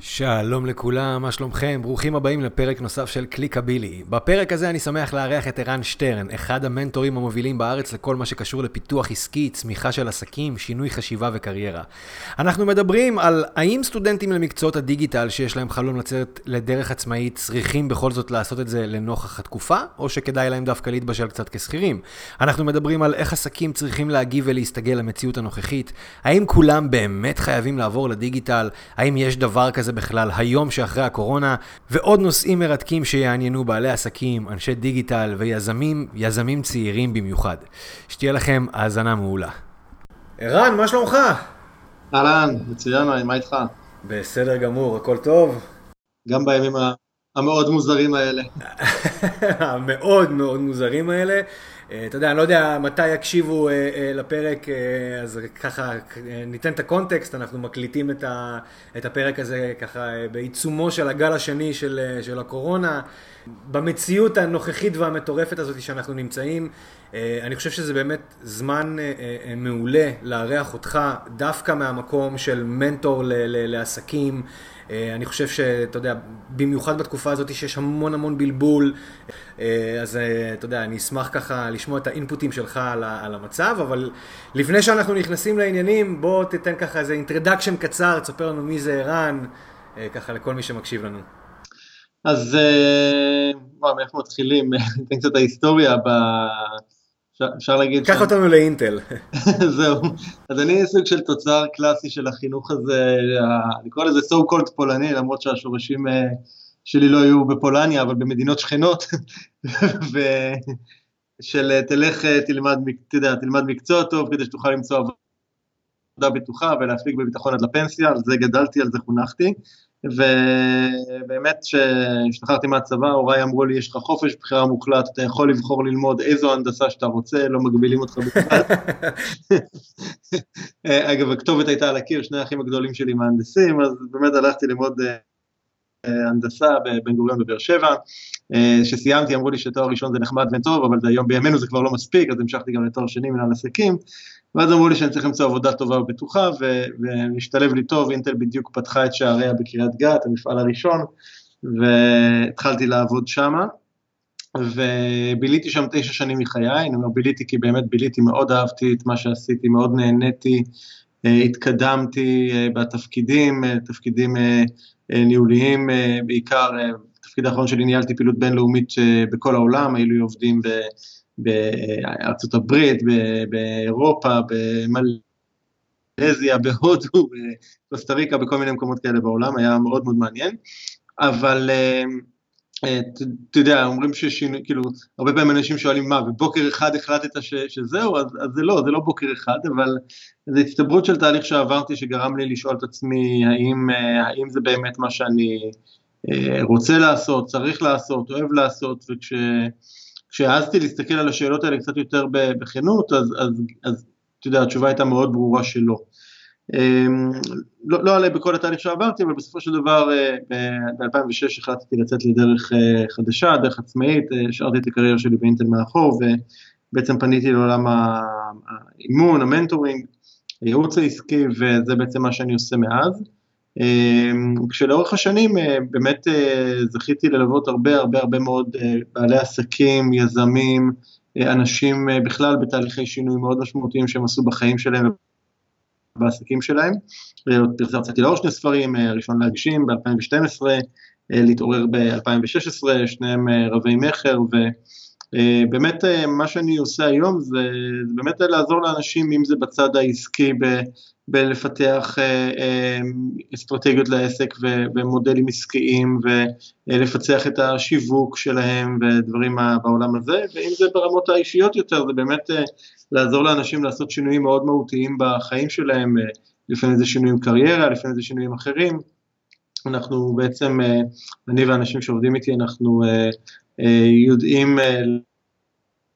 שלום לכולם, מה שלומכם? ברוכים הבאים לפרק נוסף של קליקבילי. בפרק הזה אני שמח לארח את ערן שטרן, אחד המנטורים המובילים בארץ לכל מה שקשור לפיתוח עסקי, צמיחה של עסקים, שינוי חשיבה וקריירה. אנחנו מדברים על האם סטודנטים למקצועות הדיגיטל שיש להם חלום לצאת לדרך עצמאית צריכים בכל זאת לעשות את זה לנוכח התקופה, או שכדאי להם דווקא להתבשל קצת כשכירים. אנחנו מדברים על איך עסקים צריכים להגיב ולהסתגל למציאות הנוכחית, האם כולם באמת חייבים לעבור לדיגיטל, האם יש דבר כזה בכלל היום שאחרי הקורונה, ועוד נושאים מרתקים שיעניינו בעלי עסקים, אנשי דיגיטל ויזמים, יזמים צעירים במיוחד. שתהיה לכם האזנה מעולה. ערן, מה שלומך? אהלן, מצוין, מה איתך? בסדר גמור, הכל טוב? גם בימים המאוד מוזרים האלה. המאוד מאוד מוזרים האלה. אה, אתה יודע, אני לא יודע מתי יקשיבו אה, אה, לפרק, אז ככה ניתן את הקונטקסט, אנחנו מקליטים את הפרק הזה ככה בעיצומו של הגל השני של, של הקורונה. במציאות הנוכחית והמטורפת הזאת שאנחנו נמצאים, אני חושב שזה באמת זמן מעולה לארח אותך דווקא מהמקום של מנטור לעסקים. אה, אני חושב שאתה יודע, במיוחד בתקופה הזאת שיש המון המון בלבול, אה, אז אה, אתה יודע, אני אשמח ככה לשמוע את האינפוטים שלך על המצב, אבל לפני שאנחנו נכנסים לעניינים, בוא תתן ככה איזה אינטרדקשן קצר, תספר לנו מי זה ערן, ככה לכל מי שמקשיב לנו. אז וואו, מאיפה מתחילים? ניתן קצת ההיסטוריה אפשר להגיד... קח אותנו לאינטל. זהו. אז אני סוג של תוצר קלאסי של החינוך הזה, אני קורא לזה so called פולני, למרות שהשורשים אה, שלי לא היו בפולניה, אבל במדינות שכנות, של אה, תלך, אה, תלמד, אתה יודע, תלמד מקצוע טוב כדי שתוכל למצוא עבודה בטוחה ולהפיק בביטחון עד לפנסיה, על זה גדלתי, על זה חונכתי. ובאמת כשהשתחררתי מהצבא, הוריי אמרו לי, יש לך חופש בחירה מוחלט, אתה יכול לבחור ללמוד איזו הנדסה שאתה רוצה, לא מגבילים אותך בכלל. אגב, הכתובת הייתה על הקיר, שני האחים הגדולים שלי מהנדסים, אז באמת הלכתי ללמוד אה, הנדסה בבן גוריון בבאר שבע. כשסיימתי אמרו לי שתואר ראשון זה נחמד וטוב, אבל היום בימינו זה כבר לא מספיק, אז המשכתי גם לתואר שני מנהל עסקים. ואז אמרו לי שאני צריך למצוא עבודה טובה ובטוחה, ולהשתלב לי טוב, אינטל בדיוק פתחה את שעריה בקריית גת, המפעל הראשון, והתחלתי לעבוד שמה, וביליתי שם תשע שנים מחיי, אני אומר ביליתי כי באמת ביליתי, מאוד אהבתי את מה שעשיתי, מאוד נהניתי, אה, התקדמתי אה, בתפקידים, אה, תפקידים ניהוליים בעיקר, בתפקיד האחרון שלי ניהלתי פעילות בינלאומית בכל העולם, היו לי עובדים. בארצות הברית, באירופה, במלזיה, בהודו, בקוסטה ריקה, בכל מיני מקומות כאלה בעולם, היה מאוד מאוד מעניין, אבל אה, אה, אתה יודע, אומרים ששינוי, כאילו, הרבה פעמים אנשים שואלים מה, ובוקר אחד החלטת ש, שזהו, אז, אז זה לא, זה לא בוקר אחד, אבל זו הצטברות של תהליך שעברתי שגרם לי לשאול את עצמי האם, אה, האם זה באמת מה שאני רוצה לעשות, צריך לעשות, אוהב לעשות, וכש... כשהעזתי להסתכל על השאלות האלה קצת יותר בכנות, אז, אז, אז אתה יודע, התשובה הייתה מאוד ברורה שלא. אמ, לא, לא עלה בכל התהליך שעברתי, אבל בסופו של דבר אה, ב-2006 החלטתי לצאת לדרך אה, חדשה, דרך עצמאית, אה, השארתי את הקריירה שלי באינטל מאחור, ובעצם פניתי לעולם האימון, המנטורינג, הייעוץ העסקי, וזה בעצם מה שאני עושה מאז. אמ, כשלאורך השנים אה, באמת אה, זכיתי ללוות הרבה הרבה הרבה מאוד אה, בעלי עסקים, יזמים, אנשים בכלל בתהליכי שינוי מאוד משמעותיים שהם עשו בחיים שלהם ובעסקים שלהם. פרסמתי לאור שני ספרים, הראשון להגשים ב-2012, להתעורר ב-2016, שניהם רבי מכר, ובאמת מה שאני עושה היום זה, זה באמת לעזור לאנשים, אם זה בצד העסקי, בלפתח אה, אה, אסטרטגיות לעסק ומודלים עסקיים ולפצח את השיווק שלהם ודברים בעולם הזה, ואם זה ברמות האישיות יותר, זה באמת אה, לעזור לאנשים לעשות שינויים מאוד מהותיים בחיים שלהם, לפעמים זה שינויים קריירה, לפעמים זה שינויים אחרים. אנחנו בעצם, אני ואנשים שעובדים איתי, אנחנו יודעים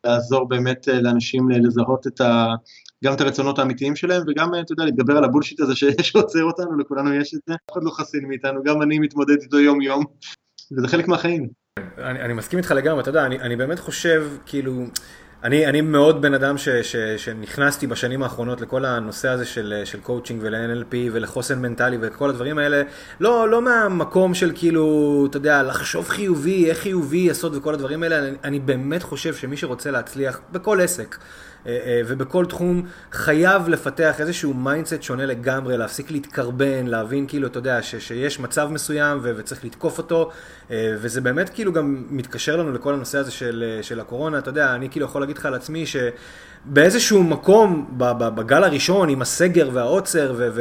לעזור באמת לאנשים לזהות את ה... גם את הרצונות האמיתיים שלהם, וגם, אתה יודע, להתגבר על ה bullshit הזה שעוצר אותנו, לכולנו יש את זה, אף אחד לא חסין מאיתנו, גם אני מתמודד איתו יום-יום, וזה חלק מהחיים. אני, אני מסכים איתך לגמרי, אתה יודע, אני, אני באמת חושב, כאילו, אני, אני מאוד בן אדם ש, ש, שנכנסתי בשנים האחרונות לכל הנושא הזה של, של coaching ול- NLP ולחוסן מנטלי וכל הדברים האלה, לא, לא מהמקום של כאילו, אתה יודע, לחשוב חיובי, איך חיובי, יסוד וכל הדברים האלה, אני, אני באמת חושב שמי שרוצה להצליח בכל עסק, ובכל תחום חייב לפתח איזשהו mindset שונה לגמרי, להפסיק להתקרבן, להבין כאילו, אתה יודע, ש, שיש מצב מסוים ו, וצריך לתקוף אותו, אה, וזה באמת כאילו גם מתקשר לנו לכל הנושא הזה של, של הקורונה, אתה יודע, אני כאילו יכול להגיד לך על עצמי שבאיזשהו מקום, בגל הראשון, עם הסגר והעוצר, ו,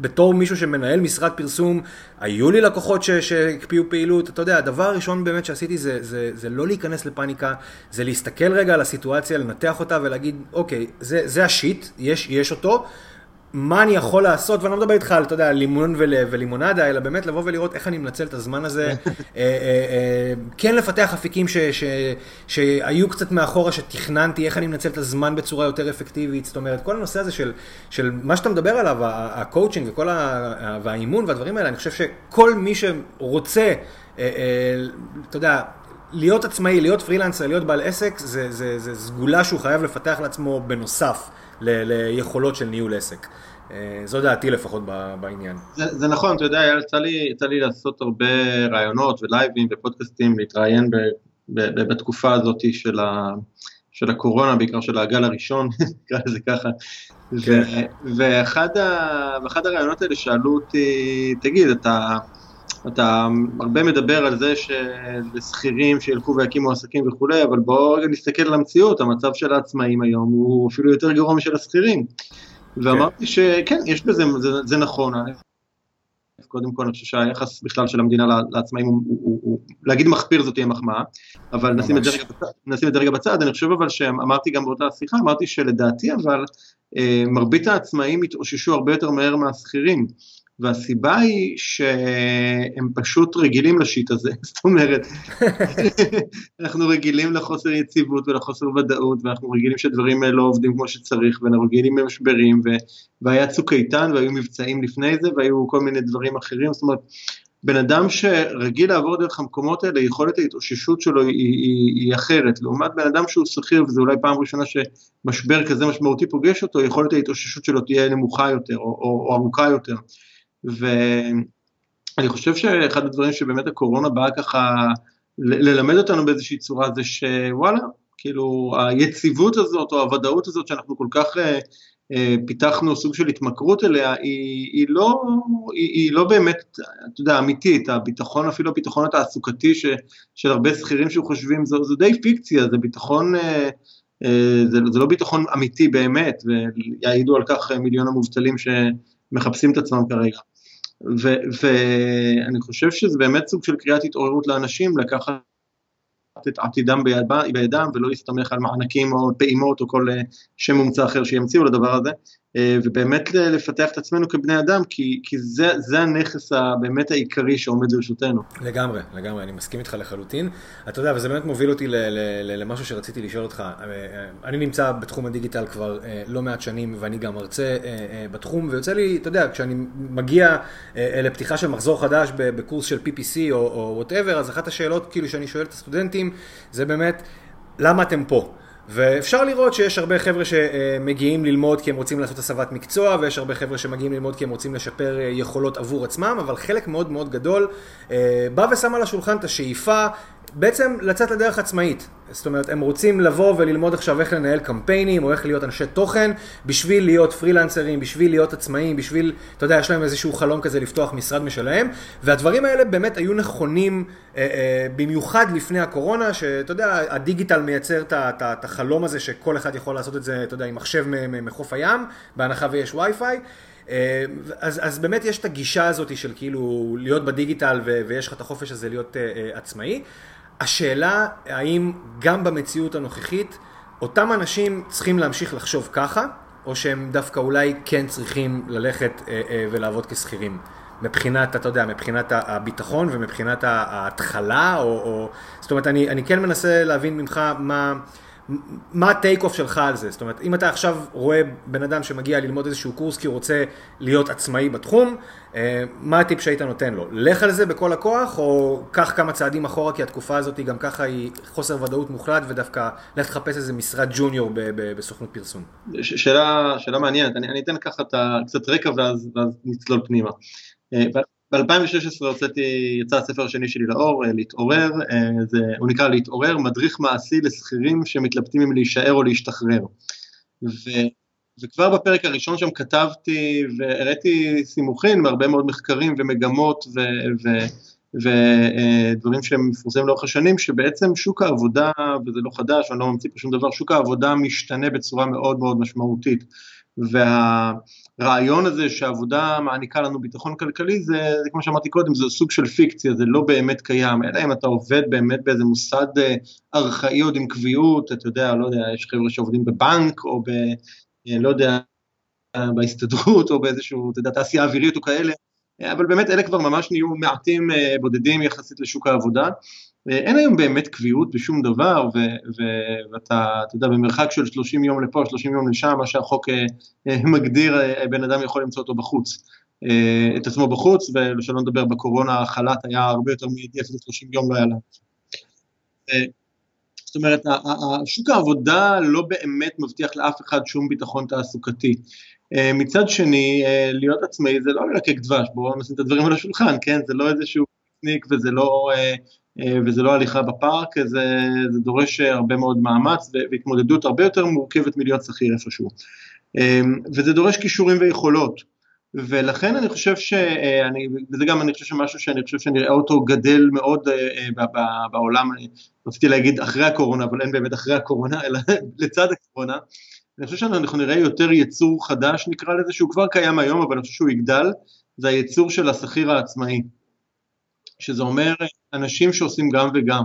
בתור מישהו שמנהל משרד פרסום, היו לי לקוחות שהקפיאו פעילות, אתה יודע, הדבר הראשון באמת שעשיתי זה, זה, זה לא להיכנס לפאניקה, זה להסתכל רגע על הסיטואציה, לנתח אותה ולהגיד, אוקיי, זה, זה השיט, יש, יש אותו, מה אני יכול לעשות, ואני לא מדבר איתך על, אתה יודע, לימון ול, ולימונדה, אלא באמת לבוא ולראות איך אני מנצל את הזמן הזה, אה, אה, אה, כן לפתח אפיקים ש, ש, שהיו קצת מאחורה, שתכננתי, איך אני מנצל את הזמן בצורה יותר אפקטיבית, זאת אומרת, כל הנושא הזה של, של מה שאתה מדבר עליו, הקואוצ'ינג וכל ה, והאימון והדברים האלה, אני חושב שכל מי שרוצה, אתה יודע, להיות עצמאי, להיות פרילנסר, להיות בעל עסק, זה, זה, זה סגולה שהוא חייב לפתח לעצמו בנוסף. ל- ליכולות של ניהול עסק. אה, זו דעתי לפחות בעניין. זה, זה נכון, אתה יודע, יצא לי, יצא לי לעשות הרבה ראיונות ו live ים ופודקאסטים, להתראיין ב, ב, ב, בתקופה הזאת של, ה, של הקורונה, בעיקר של הגל הראשון, נקרא לזה ככה. כן. ואחד, ה, ואחד הרעיונות האלה שאלו אותי, תגיד, אתה... אתה הרבה מדבר על זה שלשכירים שילכו ויקימו עסקים וכולי, אבל בואו רגע נסתכל על המציאות, המצב של העצמאים היום הוא אפילו יותר גרוע משל השכירים. ואמרתי שכן, יש בזה, זה, זה נכון. קודם כל אני חושב שהיחס בכלל של המדינה לעצמאים הוא, הוא, הוא, הוא להגיד מחפיר זאת תהיה מחמאה, אבל נשים את, רגע, נשים את זה רגע בצד, אני חושב אבל שאמרתי גם באותה שיחה, אמרתי שלדעתי אבל אה, מרבית העצמאים התאוששו הרבה יותר מהר מהשכירים. והסיבה היא שהם פשוט רגילים לשיט הזה, זאת אומרת, אנחנו רגילים לחוסר יציבות ולחוסר ודאות, ואנחנו רגילים שדברים לא עובדים כמו שצריך, ואנחנו רגילים למשברים, והיה צוק איתן, והיו מבצעים לפני זה, והיו כל מיני דברים אחרים, זאת אומרת, בן אדם שרגיל לעבור דרך המקומות האלה, יכולת ההתאוששות שלו היא, היא, היא אחרת, לעומת בן אדם שהוא שכיר, וזו אולי פעם ראשונה שמשבר כזה משמעותי פוגש אותו, יכולת ההתאוששות שלו תהיה נמוכה יותר, או, או, או ארוכה יותר. ואני חושב שאחד הדברים שבאמת הקורונה באה ככה ללמד אותנו באיזושהי צורה זה שוואלה, כאילו היציבות הזאת או הוודאות הזאת שאנחנו כל כך אה, אה, פיתחנו סוג של התמכרות אליה, היא, היא, לא, היא, היא לא באמת, אתה יודע, אמיתית, הביטחון, אפילו הביטחון התעסוקתי ש, של הרבה שכירים שחושבים, זו, זו די פיקציה, זה ביטחון, אה, זה, זה לא ביטחון אמיתי באמת, ויעידו על כך מיליון המובטלים שמחפשים את עצמם כרגע. ואני חושב שזה באמת סוג של קריאת התעוררות לאנשים, לקחת את עתידם ביד, בידם ולא להסתמך על מענקים או פעימות או כל אה, שם מומצא אחר שימציאו לדבר הזה, ובאמת לפתח את עצמנו כבני אדם, כי, כי זה, זה הנכס הבאמת העיקרי שעומד לרשותנו. לגמרי, לגמרי, אני מסכים איתך לחלוטין. אתה יודע, וזה באמת מוביל אותי ל, ל, ל, למשהו שרציתי לשאול אותך. אה, אני נמצא בתחום הדיגיטל כבר לא מעט שנים, ואני גם מרצה בתחום, ויוצא לי, אתה יודע, כשאני מגיע לפתיחה של מחזור חדש בקורס של PPC או whatever, אז אחת השאלות כאילו שאני שואל את הסטודנטים, זה באמת, למה אתם פה? ואפשר לראות שיש הרבה חבר'ה שמגיעים ללמוד כי הם רוצים לעשות הסבת מקצוע, ויש הרבה חבר'ה שמגיעים ללמוד כי הם רוצים לשפר אה, יכולות עבור עצמם, אבל חלק מאוד מאוד גדול אה, בא ושם על השולחן את השאיפה בעצם לצאת לדרך עצמאית. זאת אומרת, הם רוצים לבוא וללמוד עכשיו איך לנהל קמפיינים, או איך להיות אנשי תוכן, בשביל להיות פרילנסרים, בשביל להיות עצמאים, בשביל, אתה יודע, יש להם איזשהו חלום כזה לפתוח משרד משלהם, והדברים האלה באמת היו נכונים אה, אה, במיוחד לפני הקורונה, שאתה יודע, הדיגיטל מייצר את החלום הזה שכל אחד יכול לעשות את זה, אתה יודע, עם מחשב מחוף הים, בהנחה ויש וי-פיי. אה, אז, אז באמת יש את הגישה הזאת של כאילו להיות בדיגיטל ו, ויש לך את החופש הזה להיות uh, עצמאי. השאלה האם גם במציאות הנוכחית אותם אנשים צריכים להמשיך לחשוב ככה, או שהם דווקא אולי כן צריכים ללכת uh, uh, ולעבוד כשכירים. מבחינת, אתה יודע, מבחינת הביטחון ומבחינת ההתחלה, או, או... זאת אומרת, אני, אני כן מנסה להבין ממך מה... מה הטייק אוף שלך על זה? זאת אומרת, אם אתה עכשיו רואה בן אדם שמגיע ללמוד איזשהו קורס כי הוא רוצה להיות עצמאי בתחום, אה, מה הטיפ שהיית נותן לו? לך על זה בכל הכוח, או קח כמה צעדים אחורה, כי התקופה הזאת היא גם ככה היא חוסר ודאות מוחלט, ודווקא לך תחפש איזה משרד ג'וניור בסוכנות פרסום? שאלה, שאלה מעניינת, אני, אני אתן ככה קצת רקע ואז, ואז נצלול פנימה. אה, ב-2016 הוצאתי, יצא הספר השני שלי לאור, אה, להתעורר, זה, הוא נקרא להתעורר, מדריך מעשי לשכירים שמתלבטים אם להישאר או להשתחרר. ו, וכבר בפרק הראשון שם כתבתי והראיתי סימוכין מהרבה מאוד מחקרים ומגמות ודברים שהם מפורסמים לאורך השנים, שבעצם שוק העבודה, וזה לא חדש, אני לא ממציא פה שום דבר, שוק העבודה משתנה בצורה מאוד מאוד משמעותית. והרעיון הזה שהעבודה מעניקה לנו ביטחון כלכלי זה, זה כמו שאמרתי קודם, זה סוג של פיקציה, זה לא באמת קיים, אלא אם אתה עובד באמת באיזה מוסד אה, ארכאי עוד עם קביעות, אתה יודע, לא יודע, יש חבר'ה שעובדים בבנק או ב... אה, לא יודע, בהסתדרות או באיזשהו, אתה יודע, תעשייה אווירית או כאלה, אה, אבל באמת אלה כבר ממש נהיו מעטים בודדים יחסית לשוק העבודה. אין היום באמת קביעות בשום דבר, ואתה, אתה יודע, במרחק של 30 יום לפה, 30 יום לשם, מה שהחוק מגדיר, בן אדם יכול למצוא אותו בחוץ, את עצמו בחוץ, ושלא נדבר בקורונה, החל"ת היה הרבה יותר מיידי, אפילו 30 יום לא היה לנו. זאת אומרת, שוק העבודה לא באמת מבטיח לאף אחד שום ביטחון תעסוקתי. אה, מצד שני, אה, להיות עצמאי זה לא ללקק דבש, בואו נשים את הדברים על השולחן, כן? זה לא איזשהו וזה לא, אה, וזה לא הליכה בפארק, זה, זה דורש הרבה מאוד מאמץ והתמודדות הרבה יותר מורכבת מלהיות שכיר איפשהו. וזה דורש כישורים ויכולות. ולכן אני חושב שאני, וזה גם אני חושב שמשהו שאני חושב שאני אראה אותו גדל מאוד בעולם, רציתי להגיד אחרי הקורונה, אבל אין באמת אחרי הקורונה, אלא לצד הקורונה, אני חושב שאנחנו נראה יותר יצור חדש נקרא לזה, שהוא כבר קיים היום, אבל אני חושב שהוא יגדל, זה היצור של השכיר העצמאי, שזה אומר אנשים שעושים גם וגם,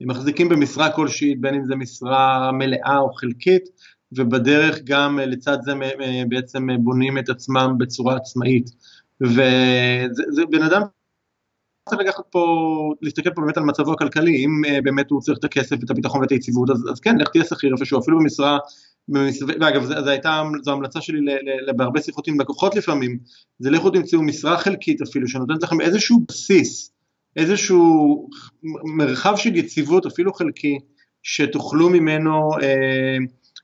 הם מחזיקים במשרה כלשהי, בין אם זה משרה מלאה או חלקית, ובדרך גם לצד זה בעצם בונים את עצמם בצורה עצמאית. וזה בן אדם צריך לקחת פה, להסתכל פה באמת על מצבו הכלכלי, אם באמת הוא צריך את הכסף, את הביטחון ואת היציבות, אז, אז כן, לך תהיה שכיר איפשהו, אפילו במשרה, ואגב, זו הייתה, זו המלצה שלי ל, ל, ל, בהרבה שיחות עם לקוחות לפעמים, זה לכו תמצאו משרה חלקית אפילו, שנותנת לכם איזשהו בסיס, איזשהו מרחב של יציבות, אפילו חלקי, שתוכלו ממנו, אה,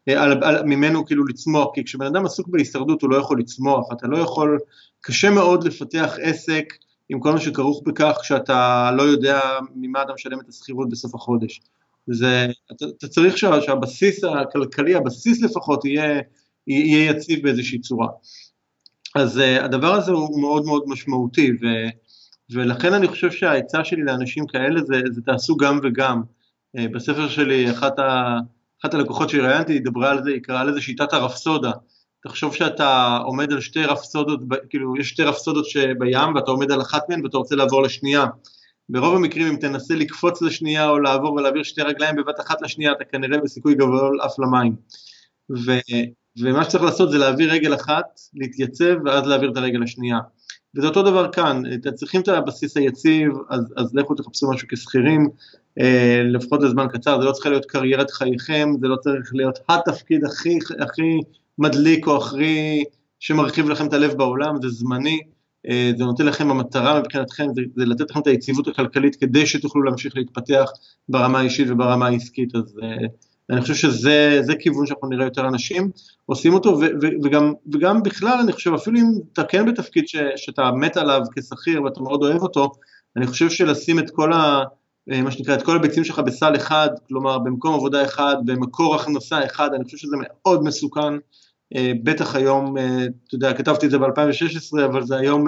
אה, על, על, ממנו כאילו לצמוח, כי כשבן אדם עסוק בהישרדות הוא לא יכול לצמוח, אתה לא יכול, קשה מאוד לפתח עסק, עם כל מה שכרוך בכך שאתה לא יודע ממה אתה משלם את השכירות בסוף החודש. זה, אתה, אתה צריך שה, שהבסיס הכלכלי, הבסיס לפחות יהיה, יהיה יציב באיזושהי צורה. אז uh, הדבר הזה הוא מאוד מאוד משמעותי, ו, ולכן אני חושב שהעצה שלי לאנשים כאלה זה, זה תעשו גם וגם. Uh, בספר שלי, אחת, ה, אחת הלקוחות שראיינתי דיברה על זה, היא קראה לזה שיטת הרפסודה. תחשוב שאתה עומד על שתי רפסודות, כאילו יש שתי רפסודות שבים ואתה עומד על אחת מהן ואתה רוצה לעבור לשנייה. ברוב המקרים אם תנסה לקפוץ לשנייה או לעבור ולהעביר שתי רגליים בבת אחת לשנייה אתה כנראה בסיכוי גבוה עף למים. ו, ומה שצריך לעשות זה להעביר רגל אחת, להתייצב ואז להעביר את הרגל השנייה. וזה אותו דבר כאן, אתם צריכים את הבסיס היציב, אז, אז לכו תחפשו משהו כשכירים, אה, לפחות לזמן קצר, זה לא צריך להיות קריירת חייכם, זה לא צריך להיות התפקיד הכי, הכי מדליק או הכי שמרחיב לכם את הלב בעולם, זה זמני, אה, זה נותן לכם המטרה מבחינתכם, זה, זה לתת לכם את היציבות הכלכלית כדי שתוכלו להמשיך להתפתח ברמה האישית וברמה העסקית, אז uh, אני חושב שזה כיוון שאנחנו נראה יותר אנשים עושים אותו, וגם, וגם בכלל אני חושב, אפילו אם אתה כן בתפקיד ש, שאתה מת עליו כשכיר ואתה מאוד אוהב אותו, אני חושב שלשים את כל ה... אה, מה שנקרא, את כל הביצים שלך בסל אחד, כלומר במקום עבודה אחד, במקור הכנסה אחד, אני חושב שזה מאוד מסוכן, אה, בטח היום, אה, אתה יודע, כתבתי את זה ב-2016, אבל זה היום,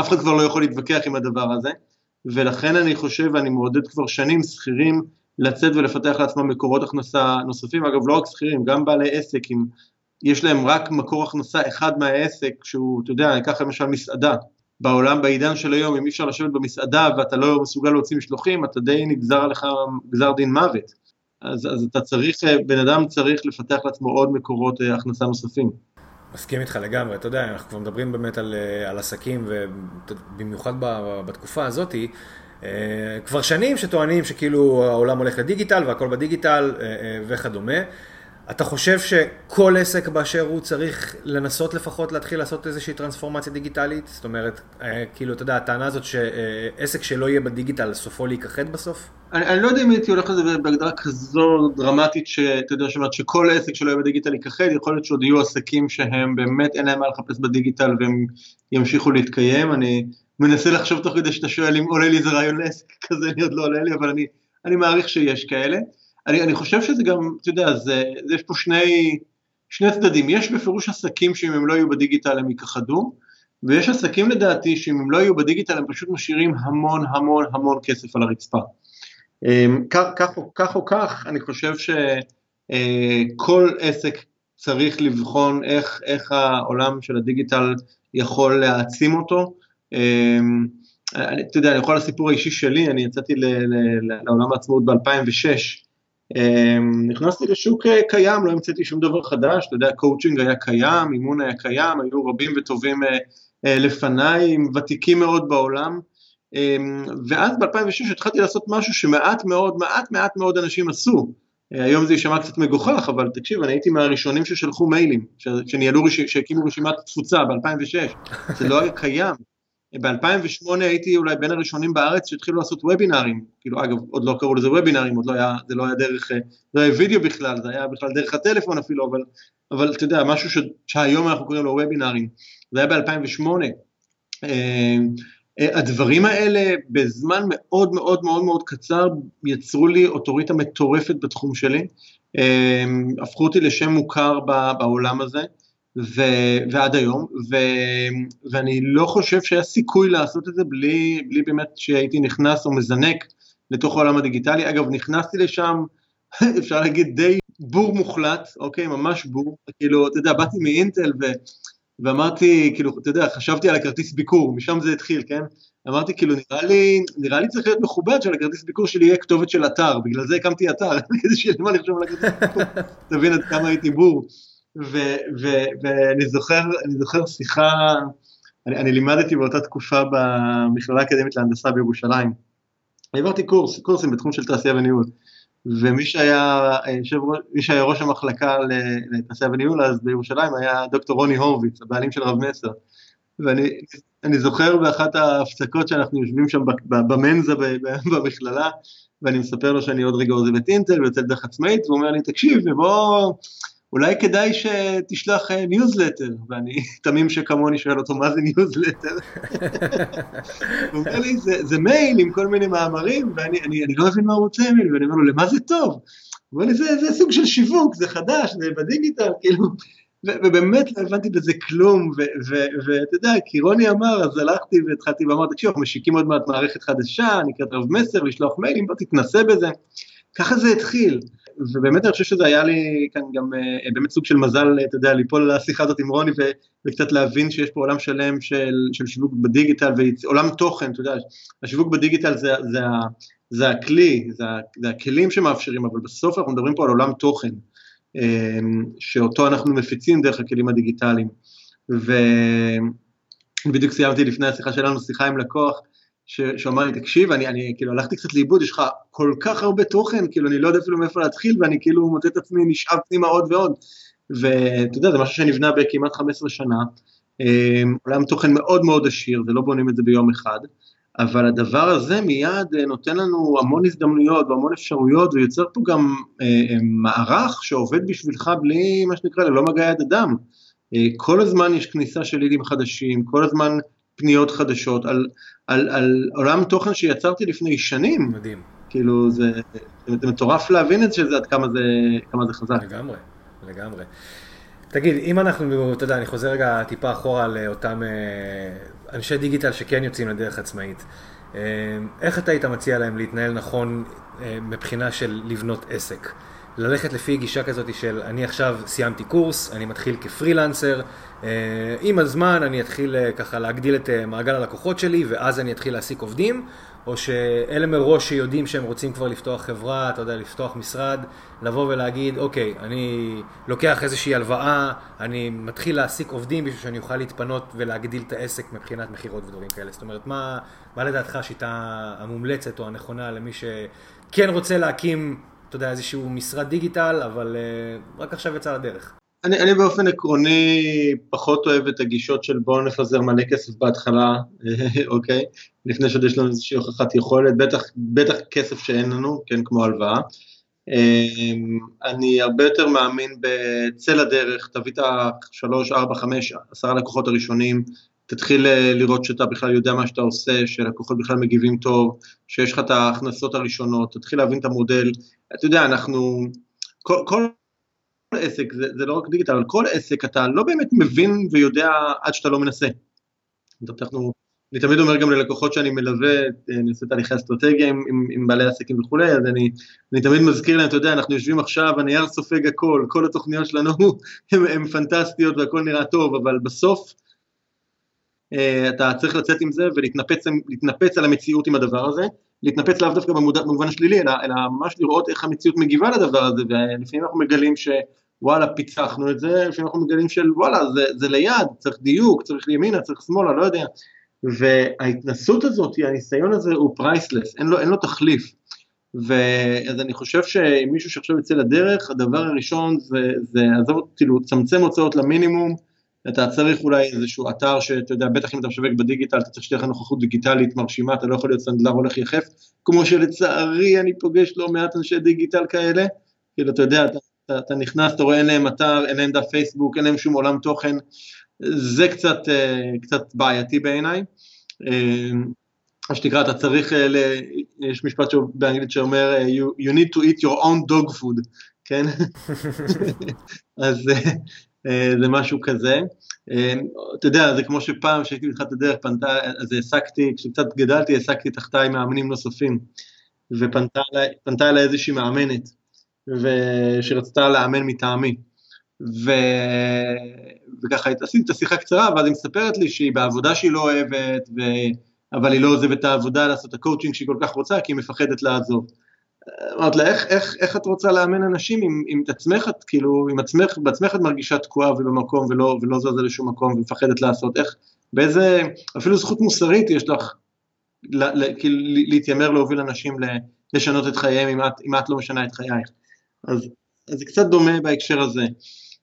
אף אחד כבר לא יכול להתווכח עם הדבר הזה, ולכן אני חושב, ואני מעודד כבר שנים שכירים לצאת ולפתח לעצמם מקורות הכנסה נוספים, אגב לא רק שכירים, גם בעלי עסק, אם יש להם רק מקור הכנסה אחד מהעסק, שהוא, אתה יודע, ניקח למשל מסעדה, בעולם, בעידן של היום, אם אי אפשר לשבת במסעדה ואתה לא מסוגל להוציא משלוחים, אתה די נגזר עליך גזר דין מוות. אז, אז אתה צריך, בן אדם צריך לפתח לעצמו עוד מקורות אה, הכנסה נוספים. מסכים איתך לגמרי, אתה יודע, אנחנו כבר מדברים באמת על, אה, על עסקים, ובמיוחד בתקופה הזאתי, כבר שנים שטוענים שכאילו העולם הולך לדיגיטל והכל בדיגיטל וכדומה. אתה חושב שכל עסק באשר הוא צריך לנסות לפחות להתחיל לעשות איזושהי טרנספורמציה דיגיטלית? זאת אומרת, אה, כאילו, אתה יודע, הטענה הזאת שעסק שלא יהיה בדיגיטל, סופו להיכחד בסוף? אני, אני לא יודע אם הייתי הולך לזה בהגדרה כזו דרמטית, שאתה יודע, שאומרת שכל עסק שלא יהיה בדיגיטל ייכחד, יכול להיות שעוד יהיו עסקים שהם באמת אין להם מה לחפש בדיגיטל והם ימשיכו להתקיים. אני מנסה לחשוב תוך כדי שאתה שואל אם עולה לי איזה רעיון לעסק כזה, אני עוד לא עולה לי, אבל אני, אני מעריך שיש כאלה. אני, אני חושב שזה גם, אתה יודע, זה, זה יש פה שני, שני צדדים, יש בפירוש עסקים שאם הם לא יהיו בדיגיטל הם ייכחדו, ויש עסקים לדעתי שאם הם לא יהיו בדיגיטל הם פשוט משאירים המון המון המון כסף על הרצפה. אמ, כך, כך, כך או כך, אני חושב שכל אה, עסק צריך לבחון איך, איך העולם של הדיגיטל יכול להעצים אותו. אמ, אתה יודע, אני יכול לסיפור האישי שלי, אני יצאתי לעולם העצמאות ב-2006, אמ, נכנסתי לשוק אה, קיים, לא המצאתי שום דבר חדש, אתה יודע, קואוצ'ינג היה קיים, אימון היה קיים, היו רבים וטובים אה, אה, לפניי, ותיקים מאוד בעולם, אמ, ואז ב-2006 התחלתי לעשות משהו שמעט מאוד, מעט מעט מאוד אנשים עשו. היום זה יישמע קצת מגוחך, אבל תקשיב, אני הייתי מהראשונים ששלחו מיילים, שניהלו, שהקימו רשימת תפוצה ב-2006, זה לא היה קיים. ב-2008 הייתי אולי בין הראשונים בארץ שהתחילו לעשות וובינארים, כאילו אגב עוד לא קראו לזה וובינארים, עוד לא היה, זה לא היה דרך, אה, לא היה וידאו בכלל, זה היה בכלל דרך הטלפון אפילו, אבל, אבל אתה יודע, משהו ש, שהיום אנחנו קוראים לו וובינארים, זה היה ב-2008. אה, אה, הדברים האלה בזמן מאוד מאוד מאוד מאוד קצר יצרו לי אוטוריטה מטורפת בתחום שלי, הפכו אותי לשם מוכר בעולם הזה. ו, ועד היום, ו, ואני לא חושב שהיה סיכוי לעשות את זה בלי, בלי באמת שהייתי נכנס או מזנק לתוך העולם הדיגיטלי. אגב, נכנסתי לשם, אפשר להגיד די בור מוחלט, אוקיי, ממש בור, כאילו, אתה יודע, באתי מאינטל ו, ואמרתי, כאילו, אתה יודע, חשבתי על הכרטיס ביקור, משם זה התחיל, כן? אמרתי, כאילו, נראה לי, נראה לי צריך להיות מכובד שלכרטיס ביקור שלי יהיה כתובת של אתר, בגלל זה הקמתי אתר, כדי שיהיה לי מה לחשוב על הכרטיס ביקור, תבין עד כמה הייתי בור. ואני זוכר, זוכר שיחה, אני, אני לימדתי באותה תקופה במכללה האקדמית להנדסה בירושלים. העברתי קורס, קורסים בתחום של תעשייה וניהול, ומי שהיה, שב, מי שהיה ראש המחלקה לתעשייה וניהול אז בירושלים היה דוקטור רוני הורוביץ, הבעלים של רב מסר. ואני זוכר באחת ההפסקות שאנחנו יושבים שם במנסה במכללה, ואני מספר לו שאני עוד רגע עוזב את אינטל ויוצא לדרך עצמאית, והוא אומר לי, תקשיב, בוא... אולי כדאי שתשלח ניוזלטר, אה, ואני תמים שכמוני שואל אותו מה זה ניוזלטר. הוא אומר לי זה, זה מייל עם כל מיני מאמרים ואני אני, אני לא מבין מה הוא רוצה ממני ואני אומר לו למה זה טוב? הוא אומר לי זה, זה סוג של שיווק, זה חדש, זה בדיגיטל, כאילו, ובאמת לא הבנתי בזה כלום, ואתה יודע, כי רוני אמר, אז הלכתי והתחלתי ואמרתי, תקשיב, אנחנו משיקים עוד מעט מערכת חדשה, נקראת רב מסר, לשלוח מיילים, בוא תתנסה בזה. ככה זה התחיל. ובאמת אני חושב שזה היה לי כאן גם אה, באמת סוג של מזל, אתה יודע, ליפול לשיחה הזאת עם רוני ו, וקצת להבין שיש פה עולם שלם של, של שיווק בדיגיטל ועולם תוכן, אתה יודע, השיווק בדיגיטל זה, זה, זה הכלי, זה, זה הכלים שמאפשרים, אבל בסוף אנחנו מדברים פה על עולם תוכן, אה, שאותו אנחנו מפיצים דרך הכלים הדיגיטליים. ובדיוק סיימתי לפני השיחה שלנו שיחה עם לקוח, שאמר לי, תקשיב, אני, אני כאילו הלכתי קצת לאיבוד, יש לך כל כך הרבה תוכן, כאילו אני לא יודע אפילו מאיפה להתחיל, ואני כאילו מוצא את עצמי נשאב פנימה עוד ועוד. ואתה יודע, זה משהו שנבנה בכמעט 15 שנה, אמ, עולם תוכן מאוד מאוד עשיר, זה לא בונים את זה ביום אחד, אבל הדבר הזה מיד אה, נותן לנו המון הזדמנויות והמון אפשרויות, ויוצר פה גם אה, אה, מערך שעובד בשבילך בלי מה שנקרא ללא מגע יד אדם. כל הזמן יש כניסה של לידים חדשים, כל הזמן פניות חדשות, על, על, על עולם תוכן שיצרתי לפני שנים. מדהים. כאילו זה, זה מטורף להבין את זה, עד כמה זה, כמה זה חזק. לגמרי, לגמרי. תגיד, אם אנחנו, אתה יודע, אני חוזר רגע טיפה אחורה לאותם אה, אנשי דיגיטל שכן יוצאים לדרך עצמאית. אה, איך אתה היית מציע להם להתנהל נכון אה, מבחינה של לבנות עסק? ללכת לפי גישה כזאת של אני עכשיו סיימתי קורס, אני מתחיל כפרילנסר, אה, עם הזמן אני אתחיל אה, ככה להגדיל את אה, מעגל הלקוחות שלי ואז אני אתחיל להעסיק עובדים, או שאלה מראש שיודעים שהם רוצים כבר לפתוח חברה, אתה יודע, לפתוח משרד, לבוא ולהגיד, אוקיי, אני לוקח איזושהי הלוואה, אני מתחיל להעסיק עובדים בשביל שאני אוכל להתפנות ולהגדיל את העסק מבחינת מכירות ודברים כאלה. זאת אומרת, מה, מה לדעתך השיטה המומלצת או הנכונה למי שכן רוצה להקים, אתה יודע, איזשהו משרד דיגיטל, אבל uh, רק עכשיו יצא לדרך? אני, אני באופן עקרוני פחות אוהב את הגישות של בואו נפזר מלא כסף בהתחלה, אוקיי? לפני שעוד יש לנו איזושהי הוכחת יכולת, בטח, בטח כסף שאין לנו, כן, כמו הלוואה. אמ, אני הרבה יותר מאמין בצל הדרך, תביא את השלוש, ארבע, חמש, עשרה לקוחות הראשונים, תתחיל אה, לראות שאתה בכלל יודע מה שאתה עושה, שלקוחות בכלל מגיבים טוב, שיש לך את ההכנסות הראשונות, תתחיל להבין את המודל. אתה יודע, אנחנו, כל, כל עסק, זה, זה לא רק דיגיטל, אבל כל עסק אתה לא באמת מבין ויודע עד שאתה לא מנסה. אנחנו, אני תמיד אומר גם ללקוחות שאני מלווה, אני עושה תהליכי אסטרטגיה עם, עם, עם בעלי עסקים וכולי, אז אני, אני תמיד מזכיר להם, אתה יודע, אנחנו יושבים עכשיו, הנייר סופג הכל, כל התוכניות שלנו הן פנטסטיות והכל נראה טוב, אבל בסוף אה, אתה צריך לצאת עם זה ולהתנפץ על המציאות עם הדבר הזה, להתנפץ לאו דווקא במובן השלילי, אלא, אלא ממש לראות איך המציאות מגיבה לדבר הזה, ולפעמים אנחנו מגלים ש... וואלה פיצחנו את זה, לפעמים אנחנו מגלים של וואלה זה, זה ליד, צריך דיוק, צריך ימינה, צריך שמאלה, לא יודע. וההתנסות הזאת, הניסיון הזה הוא priceless, אין לו, אין לו תחליף. ואז אני חושב שאם מישהו שעכשיו יצא לדרך, הדבר הראשון זה, זה עזוב, כאילו, צמצם הוצאות למינימום, אתה צריך אולי איזשהו אתר שאתה יודע, בטח אם אתה משווק בדיגיטל, אתה צריך שתהיה לך נוכחות דיגיטלית מרשימה, אתה לא יכול להיות סנדלר הולך יחף, כמו שלצערי אני פוגש לא מעט אנשי דיגיטל כאלה, כאילו אתה יודע, אתה, אתה, אתה נכנס, אתה רואה אין להם אתר, אין להם דף פייסבוק, אין להם שום עולם תוכן, זה קצת, אה, קצת בעייתי בעיניי. אה, מה שנקרא, אתה צריך, אה, יש משפט באנגלית שאומר, you, you need to eat your own dog food, כן? אז זה משהו כזה. אתה יודע, זה כמו שפעם כשהייתי בתחילת הדרך, פנתה, אז העסקתי, כשקצת גדלתי, העסקתי תחתיי מאמנים נוספים, ופנתה אליי איזושהי מאמנת, שרצתה לאמן מטעמי. ו... וככה עשיתי את השיחה קצרה, ואז היא מספרת לי שהיא בעבודה שהיא לא אוהבת, ו... אבל היא לא עוזבת את העבודה לעשות את הקואוצ'ינג שהיא כל כך רוצה, כי היא מפחדת לעזוב. אמרת לה, איך, איך, איך את רוצה לאמן אנשים אם, אם את עצמך, את כאילו, אם עצמך, בעצמך את מרגישה תקועה ובמקום ולא, ולא זזה לשום מקום ומפחדת לעשות, איך, באיזה, אפילו זכות מוסרית יש לך כאילו, להתיימר להוביל אנשים לשנות את חייהם אם את, אם את לא משנה את חייך. אז, אז זה קצת דומה בהקשר הזה.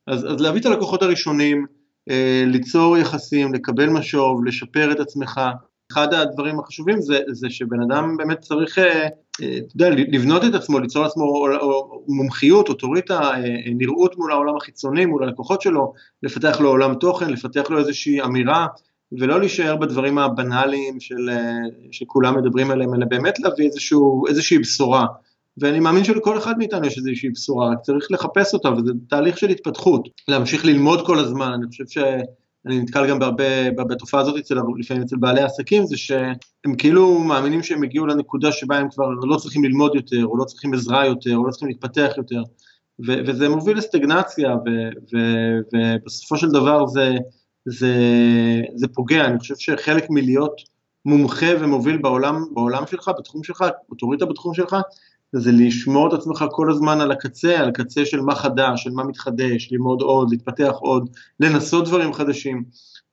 אז, אז להביא את הלקוחות הראשונים, אה, ליצור יחסים, לקבל משוב, לשפר את עצמך. אחד הדברים החשובים זה, זה שבן אדם באמת צריך, אה, אה, אתה יודע, לבנות את עצמו, ליצור לעצמו מומחיות, אוטוריטה, אה, נראות מול העולם החיצוני, מול הלקוחות שלו, לפתח לו עולם תוכן, לפתח לו איזושהי אמירה, ולא להישאר בדברים הבנאליים של, שכולם מדברים עליהם, אלא באמת להביא איזשהו, איזושהי בשורה. ואני מאמין שלכל אחד מאיתנו יש איזושהי בשורה, רק צריך לחפש אותה, וזה תהליך של התפתחות, להמשיך ללמוד כל הזמן, אני חושב שאני נתקל גם בהרבה, בתופעה הזאת אצל, לפעמים אצל בעלי עסקים, זה שהם כאילו מאמינים שהם הגיעו לנקודה שבה הם כבר לא צריכים ללמוד יותר, או לא צריכים עזרה יותר, או לא צריכים להתפתח יותר, ו- וזה מוביל לסטגנציה, ו- ו- ובסופו של דבר זה, זה, זה פוגע, אני חושב שחלק מלהיות מומחה ומוביל בעולם, בעולם שלך, בתחום שלך, אוטוריטה בתחום שלך, זה לשמור את עצמך כל הזמן על הקצה, על הקצה של מה חדש, של מה מתחדש, ללמוד עוד, להתפתח עוד, לנסות דברים חדשים.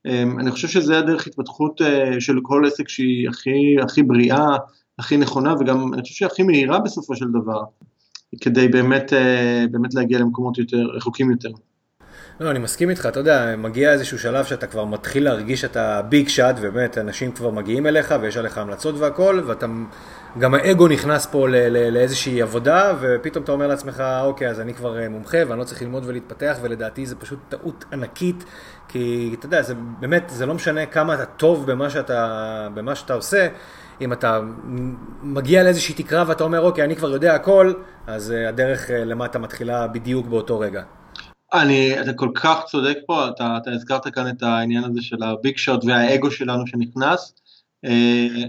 אמ, אני חושב שזה הדרך התפתחות אה, של כל עסק שהיא הכי, הכי בריאה, הכי נכונה, וגם אני חושב שהיא הכי מהירה בסופו של דבר, כדי באמת, אה, באמת להגיע למקומות יותר רחוקים יותר. לא, אני מסכים איתך, אתה יודע, מגיע איזשהו שלב שאתה כבר מתחיל להרגיש שאתה ביג שאט, ובאמת אנשים כבר מגיעים אליך ויש עליך המלצות והכל, ואתה, גם האגו נכנס פה לאיזושהי עבודה, ופתאום אתה אומר לעצמך, אוקיי, אז אני כבר אה, מומחה ואני לא צריך ללמוד ולהתפתח, ולדעתי זה פשוט טעות ענקית, כי אתה יודע, זה באמת, זה לא משנה כמה אתה טוב במה שאתה, במה שאתה עושה, אם אתה מגיע לאיזושהי תקרה ואתה אומר, אוקיי, אני כבר יודע הכל, אז אה, הדרך אה, למטה מתחילה בדיוק באותו רגע. אני, אתה כל כך צודק פה, אתה, אתה הזכרת כאן את העניין הזה של הביג שוט והאגו שלנו שנכנס,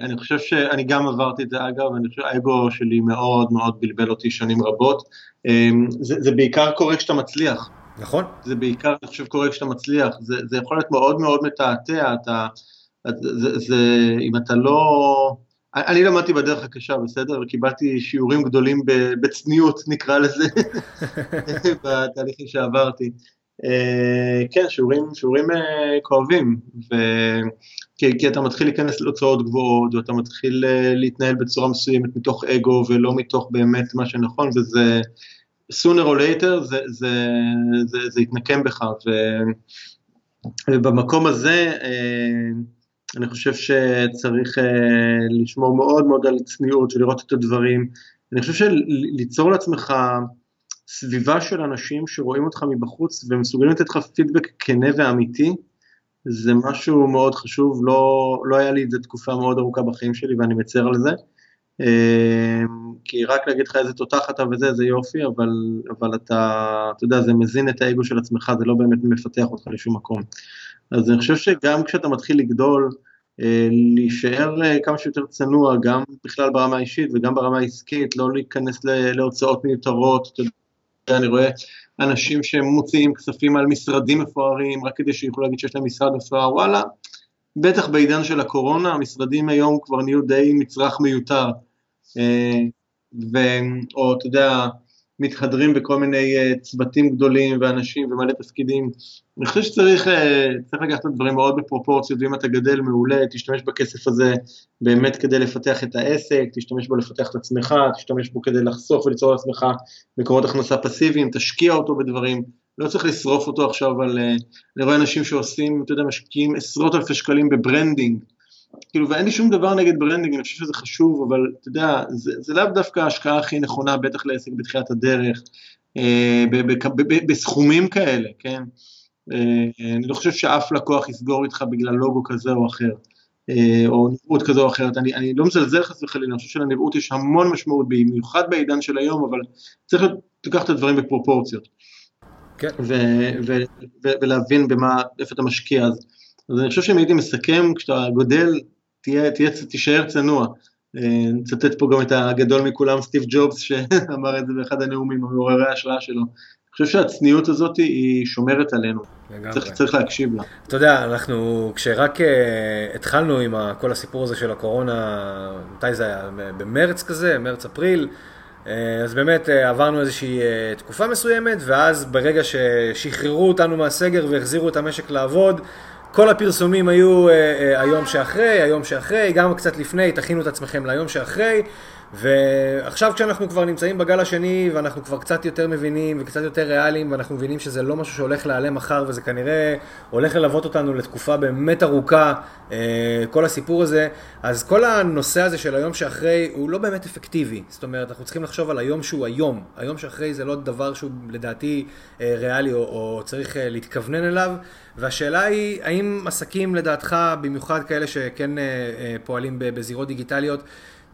אני חושב שאני גם עברתי את זה אגב, אני חושב שהאגו שלי מאוד מאוד בלבל אותי שנים רבות. זה, זה בעיקר קורה כשאתה מצליח. נכון. זה בעיקר, אני חושב, קורה כשאתה מצליח. זה, זה יכול להיות מאוד מאוד מתעתע, אתה, זה, זה, אם אתה לא... אני למדתי בדרך הקשה, בסדר? וקיבלתי שיעורים גדולים בצניעות, נקרא לזה, בתהליכים שעברתי. אה, כן, שיעורים, שיעורים אה, כואבים, ו... כי, כי אתה מתחיל להיכנס להוצאות גבוהות, ואתה מתחיל אה, להתנהל בצורה מסוימת מתוך אגו ולא מתוך באמת מה שנכון, וזה sooner or later זה, זה, זה, זה יתנקם בך, ו, ובמקום הזה אני חושב שצריך לשמור מאוד מאוד על צניעות ולראות את הדברים. אני חושב שליצור לעצמך סביבה של אנשים שרואים אותך מבחוץ ומסוגלים לתת לך פידבק כנה ואמיתי, זה משהו מאוד חשוב, לא, לא היה לי את זה תקופה מאוד ארוכה בחיים שלי ואני מצר על זה. אמ, כי רק להגיד לך איזה תותח אתה וזה, זה יופי, אבל, אבל אתה, אתה יודע, זה מזין את האגו של עצמך, זה לא באמת מפתח אותך לשום מקום. אז אני חושב שגם כשאתה מתחיל לגדול, אה, להישאר אה, כמה שיותר צנוע, גם בכלל ברמה האישית וגם ברמה העסקית, לא להיכנס להוצאות מיותרות, אתה אני רואה אנשים שמוציאים כספים על משרדים מפוארים, רק כדי שיוכלו להגיד שיש להם משרד מפואר, וואלה, בטח בעידן של הקורונה, המשרדים היום כבר נהיו די מצרך מיותר. אה, ו... או אתה יודע, מתהדרים בכל מיני uh, צוותים גדולים ואנשים ומלא תפקידים. אני חושב שצריך uh, לקחת את הדברים מאוד בפרופורציות, ואם אתה גדל מעולה, תשתמש בכסף הזה באמת כדי לפתח את העסק, תשתמש בו לפתח את עצמך, תשתמש בו כדי לחסוך וליצור לעצמך מקורות הכנסה פסיביים, תשקיע אותו בדברים, לא צריך לשרוף אותו עכשיו על... Uh, אני רואה אנשים שעושים, אתה יודע, משקיעים עשרות אלפי שקלים ב branding, כאילו, ואין לי שום דבר נגד branding, אני חושב שזה חשוב, אבל אתה יודע, זה, זה לאו דווקא ההשקעה הכי נכונה, בטח לעסק בתחילת הדרך, אה, בסכומים כאלה, כן? אה, אני לא חושב שאף לקוח יסגור איתך בגלל לוגו כזה או אחר, אה, או נראות כזו או אחרת, אני, אני לא מזלזל חס וחלילה, אני חושב שלנראות יש המון משמעות, במיוחד בעידן של היום, אבל צריך לקחת את הדברים בפרופורציות. כן. ו- ו- ו- ולהבין במה, איפה אתה משקיע. אז אז אני חושב שאם הייתי מסכם, כשאתה גודל, תהיה, תהיה, תישאר צנוע. אה, נצטט פה גם את הגדול מכולם, סטיב ג'ובס, שאמר את זה באחד הנאומים המעוררי ההשראה שלו. אני חושב שהצניעות הזאת היא שומרת עלינו, צריך, צריך להקשיב לה. אתה יודע, אנחנו, כשרק uh, התחלנו עם כל הסיפור הזה של הקורונה, מתי זה היה? במרץ כזה, מרץ-אפריל, uh, אז באמת uh, עברנו איזושהי uh, תקופה מסוימת, ואז ברגע ששחררו אותנו מהסגר והחזירו את המשק לעבוד, כל הפרסומים היו אה, אה, היום שאחרי, היום שאחרי, גם קצת לפני, תכינו את עצמכם ליום שאחרי. ועכשיו כשאנחנו כבר נמצאים בגל השני ואנחנו כבר קצת יותר מבינים וקצת יותר ריאליים ואנחנו מבינים שזה לא משהו שהולך להיעלם מחר וזה כנראה הולך ללוות אותנו לתקופה באמת ארוכה, אה, כל הסיפור הזה, אז כל הנושא הזה של היום שאחרי הוא לא באמת אפקטיבי. זאת אומרת, אנחנו צריכים לחשוב על היום שהוא היום. היום שאחרי זה לא דבר שהוא לדעתי אה, ריאלי או, או צריך אה, להתכוונן אליו. והשאלה היא, האם עסקים לדעתך, במיוחד כאלה שכן פועלים בזירות דיגיטליות,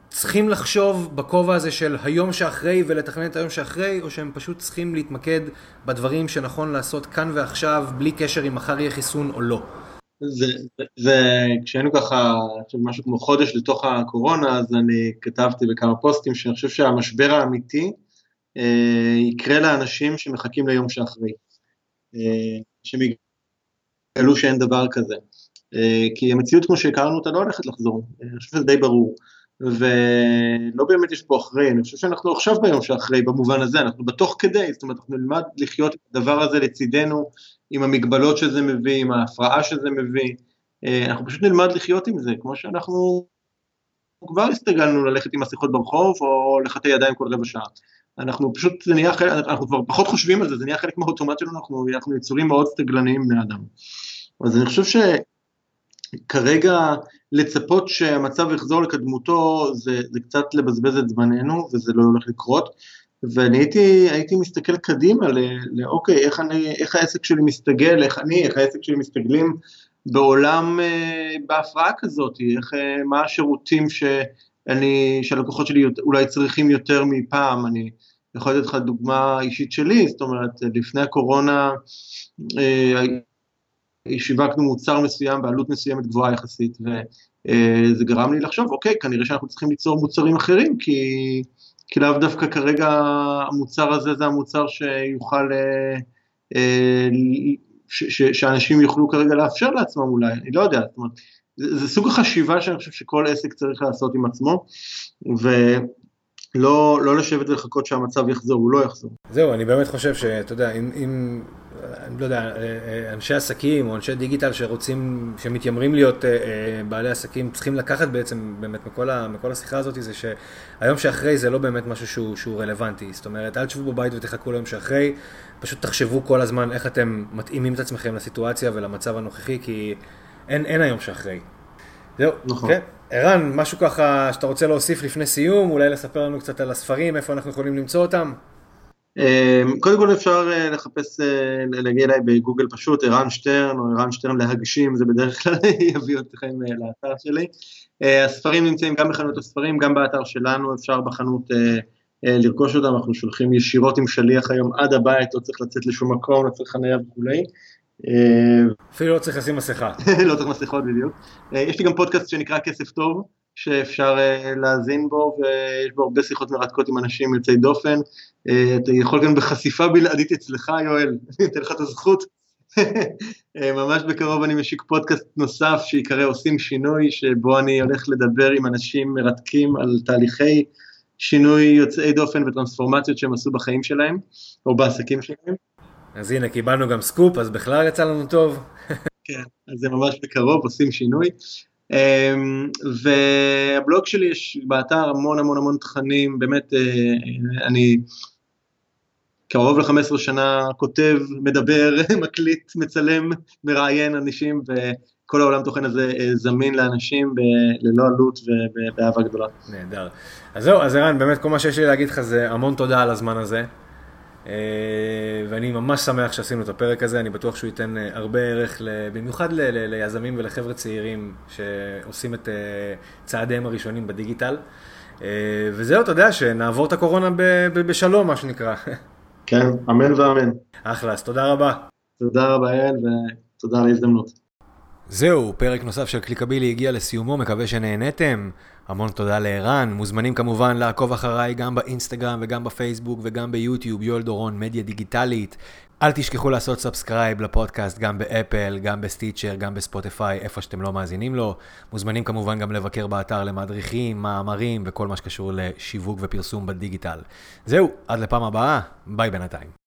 צריכים לחשוב בכובע הזה של היום שאחרי ולתכנן את היום שאחרי, או שהם פשוט צריכים להתמקד בדברים שנכון לעשות כאן ועכשיו, בלי קשר אם מחר יהיה חיסון או לא? זה, זה כשהיינו ככה, עכשיו משהו כמו חודש לתוך הקורונה, אז אני כתבתי בכמה פוסטים שאני חושב שהמשבר האמיתי אה, יקרה לאנשים שמחכים ליום שאחרי. אה, שהם יגלו שאין דבר כזה. אה, כי המציאות כמו שהכרנו אותה לא הולכת לחזור, אני חושב שזה די ברור. ולא באמת יש פה אחרי, אני חושב שאנחנו עכשיו ביום שאחרי במובן הזה, אנחנו בתוך כדי, זאת אומרת אנחנו נלמד לחיות את הדבר הזה לצידנו, עם המגבלות שזה מביא, עם ההפרעה שזה מביא, אה, אנחנו פשוט נלמד לחיות עם זה, כמו שאנחנו כבר הסתגלנו ללכת עם מסכות ברחוב, או לחטא ידיים כל רבע שעה. אנחנו פשוט, זה נהיה חלק, אנחנו כבר פחות חושבים על זה, זה נהיה חלק מהאוטומט שלנו, אנחנו, אנחנו יצורים מאוד סטגלניים בני אדם. אז אני חושב שכרגע לצפות שהמצב יחזור לקדמותו זה, זה קצת לבזבז את זמננו וזה לא הולך לקרות. ואני הייתי, הייתי מסתכל קדימה לאוקיי, איך, אני, איך העסק שלי מסתגל, איך אני, איך העסק שלי מסתגלים בעולם, אה, בהפרעה כזאת, איך, אה, מה השירותים שאני, שהלקוחות שלי אולי צריכים יותר מפעם, אני יכול לתת לך דוגמה אישית שלי, זאת אומרת, לפני הקורונה, אה, שיווקנו מוצר מסוים בעלות מסוימת גבוהה יחסית, זה גרם לי לחשוב, אוקיי, כנראה שאנחנו צריכים ליצור מוצרים אחרים, כי, כי לאו דווקא כרגע המוצר הזה זה המוצר שיוכל, ש, ש, שאנשים יוכלו כרגע לאפשר לעצמם אולי, אני לא יודע, זאת אומרת, זה, זה סוג החשיבה שאני חושב שכל עסק צריך לעשות עם עצמו, ולא לא לשבת ולחכות שהמצב יחזור, הוא לא יחזור. זהו, אני באמת חושב שאתה יודע, אם, אם אני לא יודע, אנשי עסקים או אנשי דיגיטל שרוצים, שמתיימרים להיות אה, אה, בעלי עסקים, צריכים לקחת בעצם באמת מכל, ה, מכל השיחה הזאת, זה שהיום שאחרי זה לא באמת משהו שהוא, שהוא רלוונטי. זאת אומרת, אל תשבו בבית ותחכו ליום שאחרי, פשוט תחשבו כל הזמן איך אתם מתאימים את עצמכם לסיטואציה ולמצב הנוכחי, כי אין, אין היום שאחרי. זהו, נכון. כן. ערן, משהו ככה שאתה רוצה להוסיף לפני סיום, אולי לספר לנו קצת על הספרים, איפה אנחנו יכולים למצוא אותם? אמ, קודם כל אפשר אה, לחפש, אה, להגיע אליי בגוגל פשוט, ערן שטרן או ערן שטרן להגשים, זה בדרך כלל יביא אתכם אה, לאתר שלי. הספרים נמצאים גם בחנות הספרים, גם באתר שלנו, אפשר בחנות לרכוש אותם, אנחנו שולחים ישירות עם שליח היום עד הבית, לא צריך לצאת לשום מקום, לא צריך חניה וכולי. אפילו לא צריך לשים מסכה. לא צריך מסכות בדיוק. יש לי גם פודקאסט שנקרא כסף טוב, שאפשר uh, להאזין בו, ויש בו הרבה שיחות מרתקות עם אנשים יוצאי דופן. Uh, אתה יכול גם בחשיפה בלעדית אצלך, יואל, אני אתן לך את הזכות. uh, ממש בקרוב אני משיק פודקאסט נוסף שיקרא עושים שינוי, שבו אני הולך לדבר עם אנשים מרתקים על תהליכי שינוי יוצאי דופן וטרנספורמציות שהם עשו בחיים שלהם, או בעסקים שלהם. אז הנה, קיבלנו גם סקופ, אז בכלל יצא לנו טוב. כן, אז זה ממש בקרוב, עושים שינוי. אמ, והבלוג שלי יש באתר המון המון המון תכנים, באמת אה, אני קרוב ל-15 שנה כותב, מדבר, מקליט, מצלם, מראיין אנשים וכל העולם תוכן הזה אה, זמין לאנשים ללא עלות ובאהבה גדולה. נהדר. אז זהו, אז ערן, באמת כל מה שיש לי להגיד לך זה המון תודה על הזמן הזה. אה, ואני ממש שמח שעשינו את הפרק הזה, אני בטוח שהוא ייתן אה, הרבה ערך, במיוחד ליזמים ולחבר'ה צעירים שעושים את אה, צעדיהם הראשונים בדיגיטל. וזהו, אתה יודע, שנעבור את הקורונה בשלום, מה שנקרא. כן, אמן ואמן. אחלה, אז תודה רבה. תודה רבה, יעל, ותודה על ההזדמנות. זהו, פרק נוסף של קליקבילי הגיע לסיומו, מקווה שנהנתם. המון תודה לערן. מוזמנים כמובן לעקוב אחריי גם באינסטגרם וגם בפייסבוק וגם ביוטיוב, יואל דורון, מדיה דיגיטלית. אל תשכחו לעשות subscribe לפודקאסט גם באפל, גם בסטיצ'ר, גם בספוטיפיי, איפה שאתם לא מאזינים לו. מוזמנים כמובן גם לבקר באתר למדריכים, מאמרים וכל מה שקשור לשיווק ופרסום בדיגיטל. זהו, עד לפעם הבאה, ביי בינתיים.